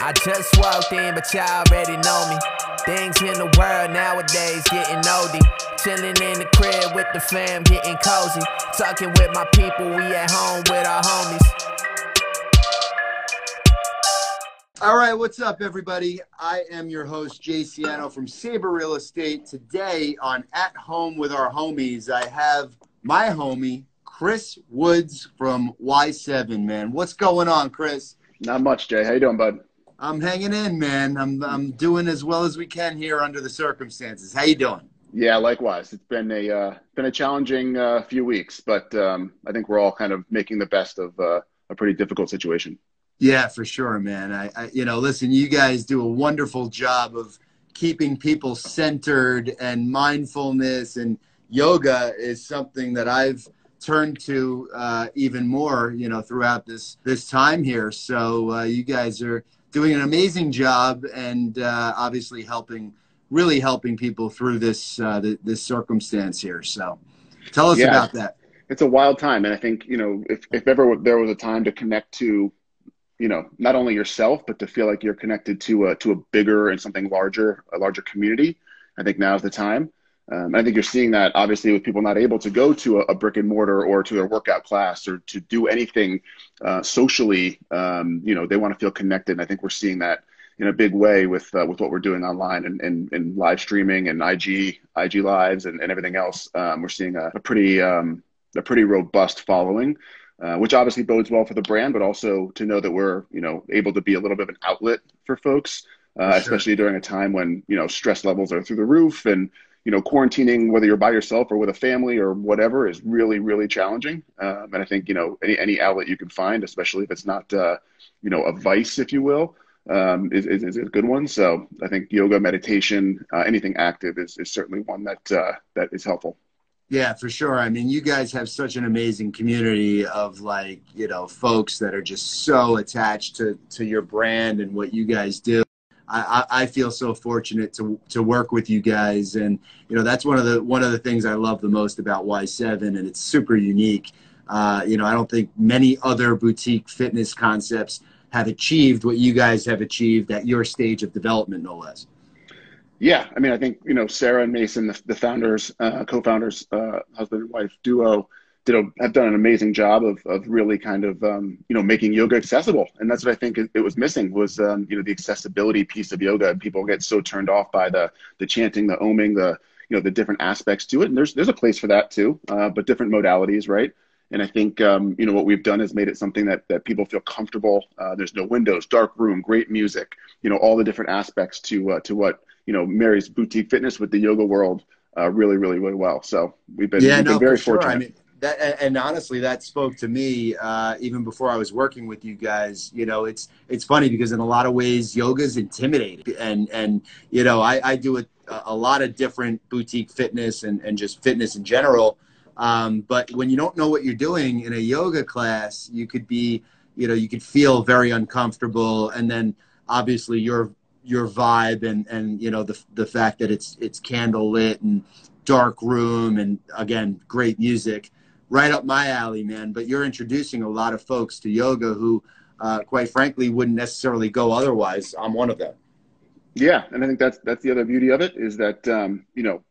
I just walked in, but y'all already know me. Things in the world nowadays getting oldie. Chilling in the crib with the fam, getting cozy. Talking with my people, we at home with our homies. All right, what's up, everybody? I am your host, Jay Siano from Sabre Real Estate. Today on At Home with Our Homies, I have my homie, Chris Woods from Y7, man. What's going on, Chris? Not much, Jay. How you doing, bud? I'm hanging in, man. I'm I'm doing as well as we can here under the circumstances. How you doing? Yeah, likewise. It's been a uh, been a challenging uh, few weeks, but um, I think we're all kind of making the best of uh, a pretty difficult situation. Yeah, for sure, man. I, I, you know, listen, you guys do a wonderful job of keeping people centered and mindfulness, and yoga is something that I've turned to uh, even more, you know, throughout this this time here. So uh, you guys are doing an amazing job, and uh, obviously helping, really helping people through this uh, this circumstance here. So, tell us yeah, about that. It's a wild time, and I think you know, if if ever there was a time to connect to you know not only yourself but to feel like you're connected to a to a bigger and something larger a larger community i think now is the time um, i think you're seeing that obviously with people not able to go to a, a brick and mortar or to a workout class or to do anything uh, socially um, you know they want to feel connected and i think we're seeing that in a big way with uh, with what we're doing online and, and, and live streaming and ig ig lives and, and everything else um, we're seeing a, a pretty um, a pretty robust following uh, which obviously bodes well for the brand, but also to know that we're you know able to be a little bit of an outlet for folks, uh, sure. especially during a time when you know stress levels are through the roof and you know quarantining whether you're by yourself or with a family or whatever is really really challenging. Um, and I think you know any any outlet you can find, especially if it's not uh, you know a vice, if you will. Um, is, is, is, a good one. So I think yoga, meditation, uh, anything active is, is certainly one that uh, that is helpful. Yeah, for sure. I mean, you guys have such an amazing community of like, you know, folks that are just so attached to, to your brand and what you guys do. I, I feel so fortunate to to work with you guys, and you know that's one of the one of the things I love the most about Y7, and it's super unique. Uh, you know, I don't think many other boutique fitness concepts have achieved what you guys have achieved at your stage of development, no less. Yeah, I mean, I think you know Sarah and Mason, the, the founders, uh, co-founders, uh, husband and wife duo, did a, have done an amazing job of of really kind of um, you know making yoga accessible, and that's what I think it, it was missing was um, you know the accessibility piece of yoga. People get so turned off by the the chanting, the oming, the you know the different aspects to it, and there's there's a place for that too, uh, but different modalities, right? And I think um, you know what we've done is made it something that that people feel comfortable. Uh, there's no windows, dark room, great music, you know all the different aspects to uh, to what you know marries boutique fitness with the yoga world uh, really, really, really well. So we've been, yeah, we've no, been very sure. fortunate. I mean, that, and honestly, that spoke to me uh, even before I was working with you guys. You know, it's it's funny because in a lot of ways, yoga is intimidating, and and you know, I, I do a, a lot of different boutique fitness and and just fitness in general. Um, but when you don't know what you're doing in a yoga class, you could be, you know, you could feel very uncomfortable, and then obviously you're your vibe and and you know the the fact that it's it's candle lit and dark room and again great music right up my alley man but you're introducing a lot of folks to yoga who uh, quite frankly wouldn't necessarily go otherwise i'm one of them yeah and i think that's that's the other beauty of it is that um, you know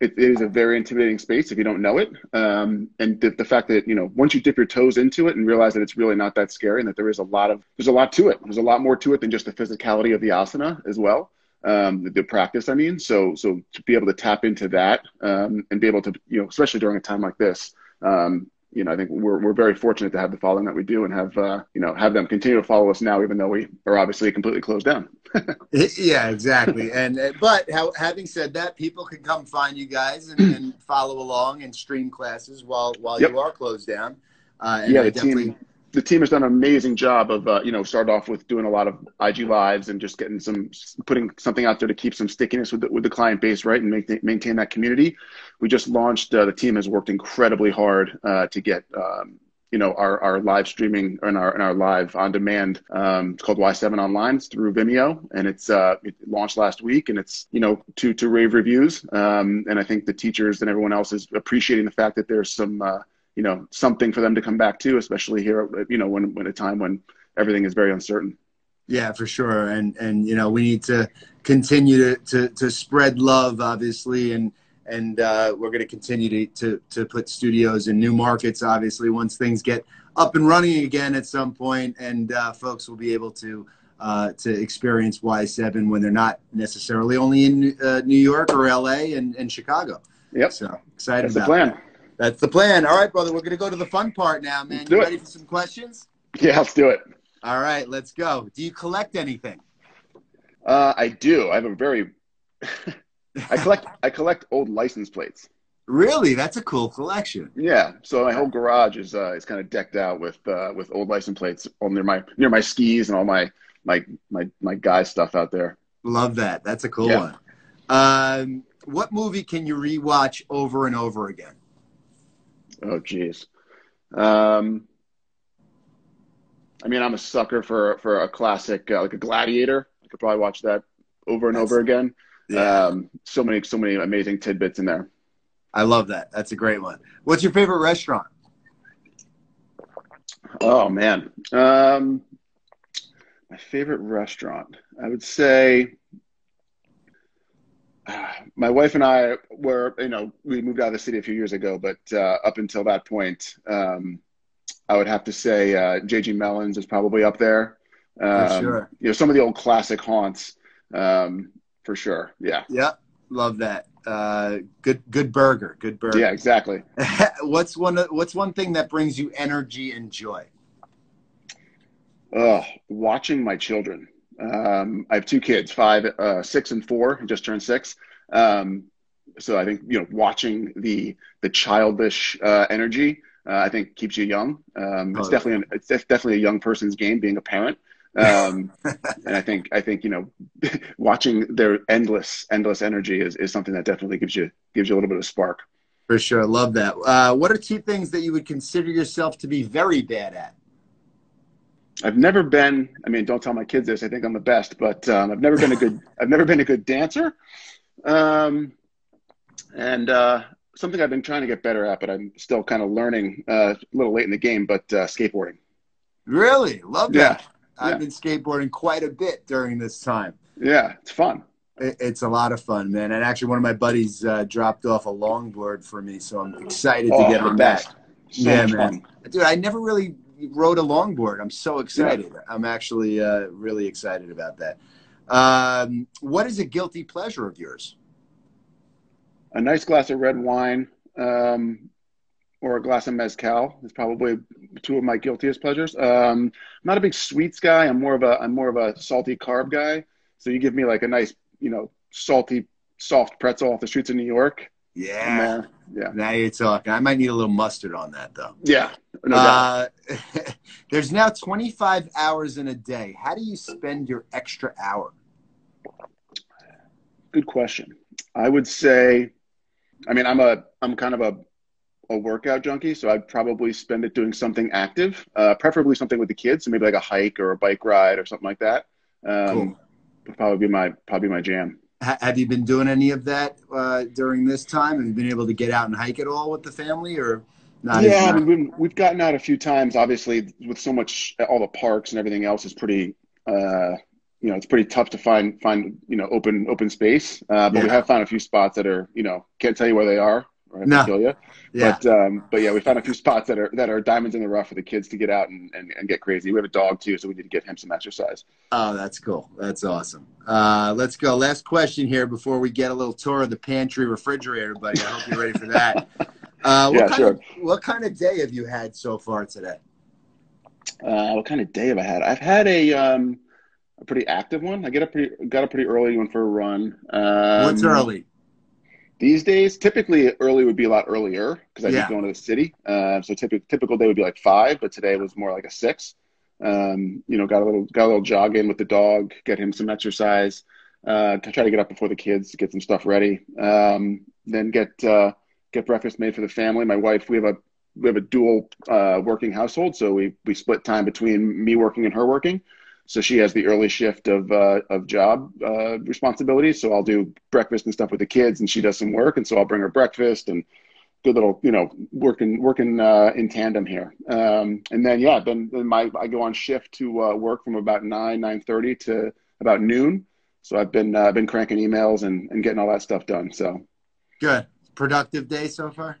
it, it is a very intimidating space if you don't know it. Um, and the, the, fact that you know once you dip your toes into it and realize that it's really not that scary and that there is a lot of there's a lot to it. There's a lot more to it than just the physicality of the asana as well. Um, the, the, practice, I mean. So so to be able to tap into that um, and be able to you know especially during a time like this. Um, you know, I think we're, we're very fortunate to have the following that we do and have, uh, you know, have them continue to follow us now, even though we are obviously completely closed down. yeah, exactly. And uh, but how, having said that, people can come find you guys and, and follow along and stream classes while while yep. you are closed down. Uh, yeah, the definitely... team the team has done an amazing job of uh, you know start off with doing a lot of IG lives and just getting some putting something out there to keep some stickiness with the, with the client base, right, and make, maintain that community. We just launched. Uh, the team has worked incredibly hard uh, to get. Um, you know our, our live streaming and our and our live on demand. Um, it's called Y7 Online. It's through Vimeo, and it's uh, it launched last week, and it's you know to to rave reviews. Um, and I think the teachers and everyone else is appreciating the fact that there's some uh, you know something for them to come back to, especially here you know when when a time when everything is very uncertain. Yeah, for sure. And and you know, we need to continue to to, to spread love, obviously, and and uh, we're going to continue to, to to put studios in new markets. Obviously, once things get up and running again at some point, and uh, folks will be able to. Uh, to experience Y7 when they're not necessarily only in uh, New York or LA and, and Chicago. Yep. So excited That's about the plan. that. That's the plan. All right, brother. We're going to go to the fun part now, man. Let's you it. ready for some questions? Yeah, let's do it. All right, let's go. Do you collect anything? Uh, I do. I have a very. I collect. I collect old license plates. Really? That's a cool collection. Yeah. So my whole garage is uh, is kind of decked out with uh, with old license plates all near my near my skis and all my my my my guy stuff out there. Love that. That's a cool Yeah. one. Um, what movie can you rewatch over and over again? Oh, geez. Um, I mean, I'm a sucker for for a classic uh, like a Gladiator. I could probably watch that over and That's- over again. Yeah, Um, so many so many amazing tidbits in there. I love that. That's a great one. What's your favorite restaurant? Oh man, um, my favorite restaurant. I would say my wife and I were, you know, we moved out of the city a few years ago, but uh, up until that point, um, I would have to say uh, JG Melon's is probably up there. Um, sure. You know, some of the old classic haunts, um, for sure. Yeah, Yeah, love that. Uh, good, good burger. Good burger. yeah, exactly. what's one? What's one thing that brings you energy and joy? Oh, watching my children. Um, I have two kids, five, uh, six, and four. Just turned six. Um, so I think you know, watching the the childish uh, energy, uh, I think keeps you young. Um, it's Oh, definitely an, it's def- definitely a young person's game being a parent. Um, and I think I think you know, watching their endless endless energy is, is something that definitely gives you gives you a little bit of spark. For sure, I love that. Uh, what are two things that you would consider yourself to be very bad at? I've never been. I mean, don't tell my kids this. I think I'm the best, but um, I've never been a good. I've never been a good dancer, um, and uh, something I've been trying to get better at, but I'm still kind of learning. Uh, a little late in the game, but uh, skateboarding. Really, love that. Yeah. I've been skateboarding quite a bit during this time. yeah, it's fun. It- It's a lot of fun, man. And actually, one of my buddies uh, dropped off a longboard for me, so I'm excited to Oh, get the on best. that. So Yeah, man. fun. Dude, I never really rode a longboard. I'm so excited. I'm actually uh, really excited about that. Um, what is a guilty pleasure of yours? A nice glass of red wine, um, or a glass of mezcal is probably two of my guiltiest pleasures. Um, I'm not a big sweets guy. I'm more of a I'm more of a salty carb guy. So you give me like a nice, you know, salty, soft pretzel off the streets of New York. Yeah. Yeah, Now you're talking. I might need a little mustard on that, though. yeah, no. Uh, there's now 25 hours in a day. How do you spend your extra hour? Good question. I would say, I mean, I'm a I'm kind of a a workout junkie, so I'd probably spend it doing something active, uh, preferably something with the kids, so maybe like a hike or a bike ride or something like that. Um, Cool. Probably be my probably my jam. Ha- have you been doing any of that uh, during this time? Have you been able to get out and hike at all with the family, or not? yeah, I mean, we've, we've gotten out a few times. Obviously, with so much, all the parks and everything else is pretty. Uh, you know, it's pretty tough to find find you know open open space. Uh, but we have found a few spots that are you know can't tell you where they are have No. kill you. yeah. But um, but yeah, we found a few spots that are that are diamonds in the rough for the kids to get out and, and, and get crazy. We have a dog too, so we need to get him some exercise. Oh, that's cool. That's awesome. Uh, let's go. Last question here before we get a little tour of the pantry refrigerator, buddy. I hope you're ready for that. Uh, what Yeah, kind sure. Of, what kind of day have you had so far today? Uh, what kind of day have I had? I've had a um, a pretty active one. I get up pretty got up pretty early, went for a run. Um, What's early? These days, typically early would be a lot earlier because I Yeah. be going to the city. Uh, so typical typical day would be like five, but today was more like a six. Um, you know, got a little got a little jog in with the dog, get him some exercise. Uh, to try to get up before the kids, get some stuff ready. Um, then get uh, get breakfast made for the family. My wife, we have a we have a dual uh, working household, so we we split time between me working and her working. So she has the early shift of uh, of job uh, responsibilities. So I'll do breakfast and stuff with the kids, and she does some work, and so I'll bring her breakfast and good little, you know, working working uh, in tandem here. Um, and then yeah, then, then my I go on shift to uh, work from about nine nine thirty to about noon. So I've been uh, been cranking emails and, and getting all that stuff done. So good, productive day so far.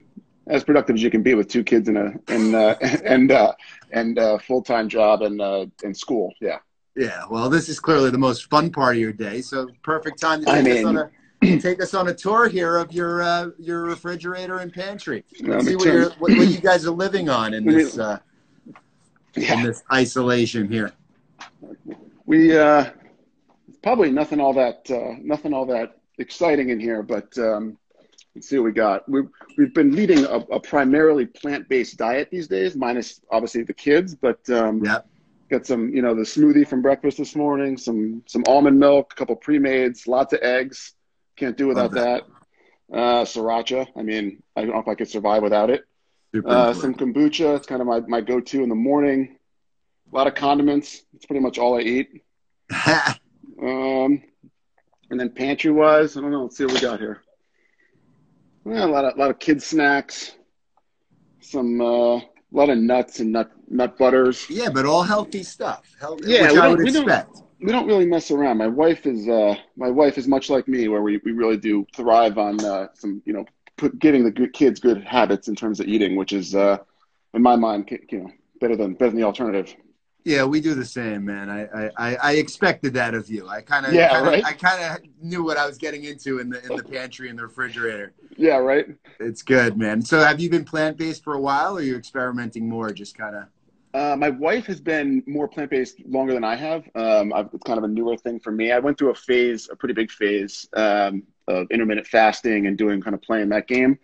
As productive as you can be with two kids and a and uh, and uh, and uh, full time job and uh, and school. Yeah. Yeah. Well, this is clearly the most fun part of your day. So perfect time to take I mean, us on a take us on a tour here of your uh, your refrigerator and pantry. Let's see what, what, what, you guys are living on in this uh, yeah. in this isolation here. We uh, probably nothing all that uh, nothing all that exciting in here, but um, let's see what we got. We've we've been leading a, a primarily plant based diet these days, minus obviously the kids, but um, yeah. Got some, you know, the smoothie from breakfast this morning, some some almond milk, a couple pre-mades, lots of eggs, can't do without that. that. Uh, sriracha. I mean, I don't know if I could survive without it. Uh, some kombucha. It's kind of my, my go to in the morning. A lot of condiments. It's pretty much all I eat. um, and then pantry wise, I don't know. Let's see what we got here. Well, a lot of a lot of kids snacks. Some uh, a lot of nuts and nut nut butters. Yeah, but all healthy stuff. Healthy, yeah, which I would expect we don't really mess around. My wife is uh, my wife is much like me, where we, we really do thrive on uh, some you know put, giving the good kids good habits in terms of eating, which is uh, in my mind you know better than better than the alternative. Yeah, we do the same, man. I I, I expected that of you. I kind of yeah, kinda, right? I kind of knew what I was getting into in the in the pantry and the refrigerator. Yeah, right. It's good, man. So, have you been plant based for a while, or are you experimenting more? Just kind of. Uh, my wife has been more plant based longer than I have. Um, it's kind of a newer thing for me. I went through a phase, a pretty big phase um, of intermittent fasting and doing kind of playing that game.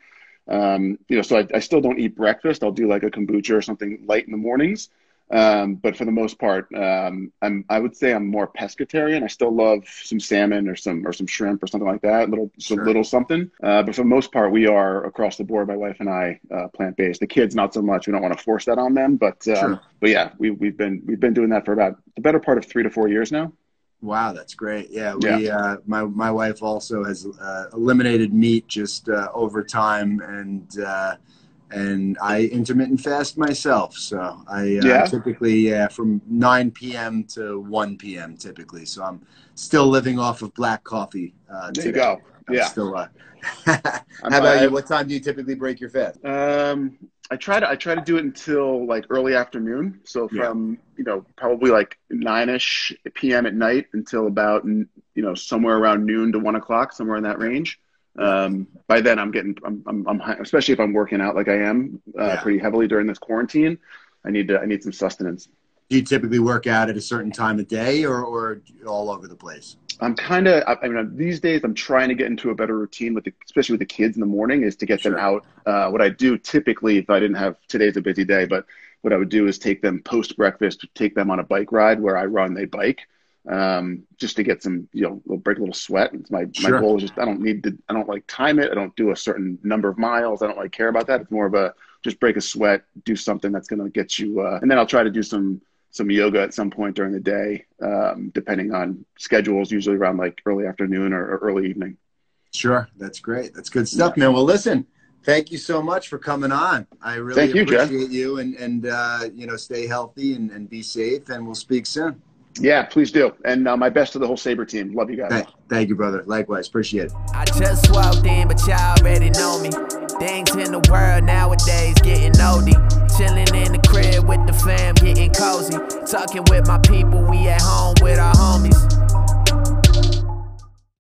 Um, you know, so I, I, still don't eat breakfast. I'll do like a kombucha or something light in the mornings. Um, but for the most part, um, I'm, I would say I'm more pescatarian. I still love some salmon or some or some shrimp or something like that, little sure. little something. Uh, but for the most part, we are across the board. My wife and I uh, plant based. The kids not so much. We don't want to force that on them, but um, sure. but yeah, we we've been we've been doing that for about the better part of three to four years now. Wow, that's great. Yeah, we yeah. Uh, my my wife also has uh, eliminated meat just uh, over time and uh, and I intermittent fast myself. So I uh, yeah. typically yeah from 9 p.m. to 1 p.m. typically. So I'm still living off of black coffee. Uh, there you go. I'm yeah. Still. Uh, How about you? What time do you typically break your fast? Um, I try to I try to do it until like early afternoon. So from yeah. you know probably like nine ish p.m. at night until about you know somewhere around noon to one o'clock, somewhere in that range um, by then I'm getting, I'm, I'm, I'm, especially if I'm working out like I am uh, yeah. pretty heavily during this quarantine, I need to, I need some sustenance. Do you typically work out at a certain time of day or, or all over the place? I'm kind of, I, I mean, these days I'm trying to get into a better routine with the, especially with the kids in the morning is to get sure. them out. Uh, what I do typically, if I didn't have, today's a busy day, but what I would do is take them post breakfast, take them on a bike ride where I run, they bike um, just to get some, you know, break a little sweat. It's my, sure. my goal is just, I don't need to, I don't like time it. I don't do a certain number of miles. I don't like care about that. It's more of a, just break a sweat, do something that's going to get you, uh, and then I'll try to do some, some yoga at some point during the day, um, depending on schedules, usually around like early afternoon or, or early evening. Sure. That's great. That's good stuff, yeah. man. Well, listen, thank you so much for coming on. I really thank appreciate you, you and, and, uh, you know, stay healthy and, and be safe and we'll speak soon. Yeah, please do. And uh, my best to the whole Sabre team. Love you guys. Thank, thank you, brother. Likewise. Appreciate it. I just walked in, but y'all already know me. Things in the world nowadays getting oldie. Chilling in the crib with the fam, getting cozy. Talking with my people, we at home with our homies.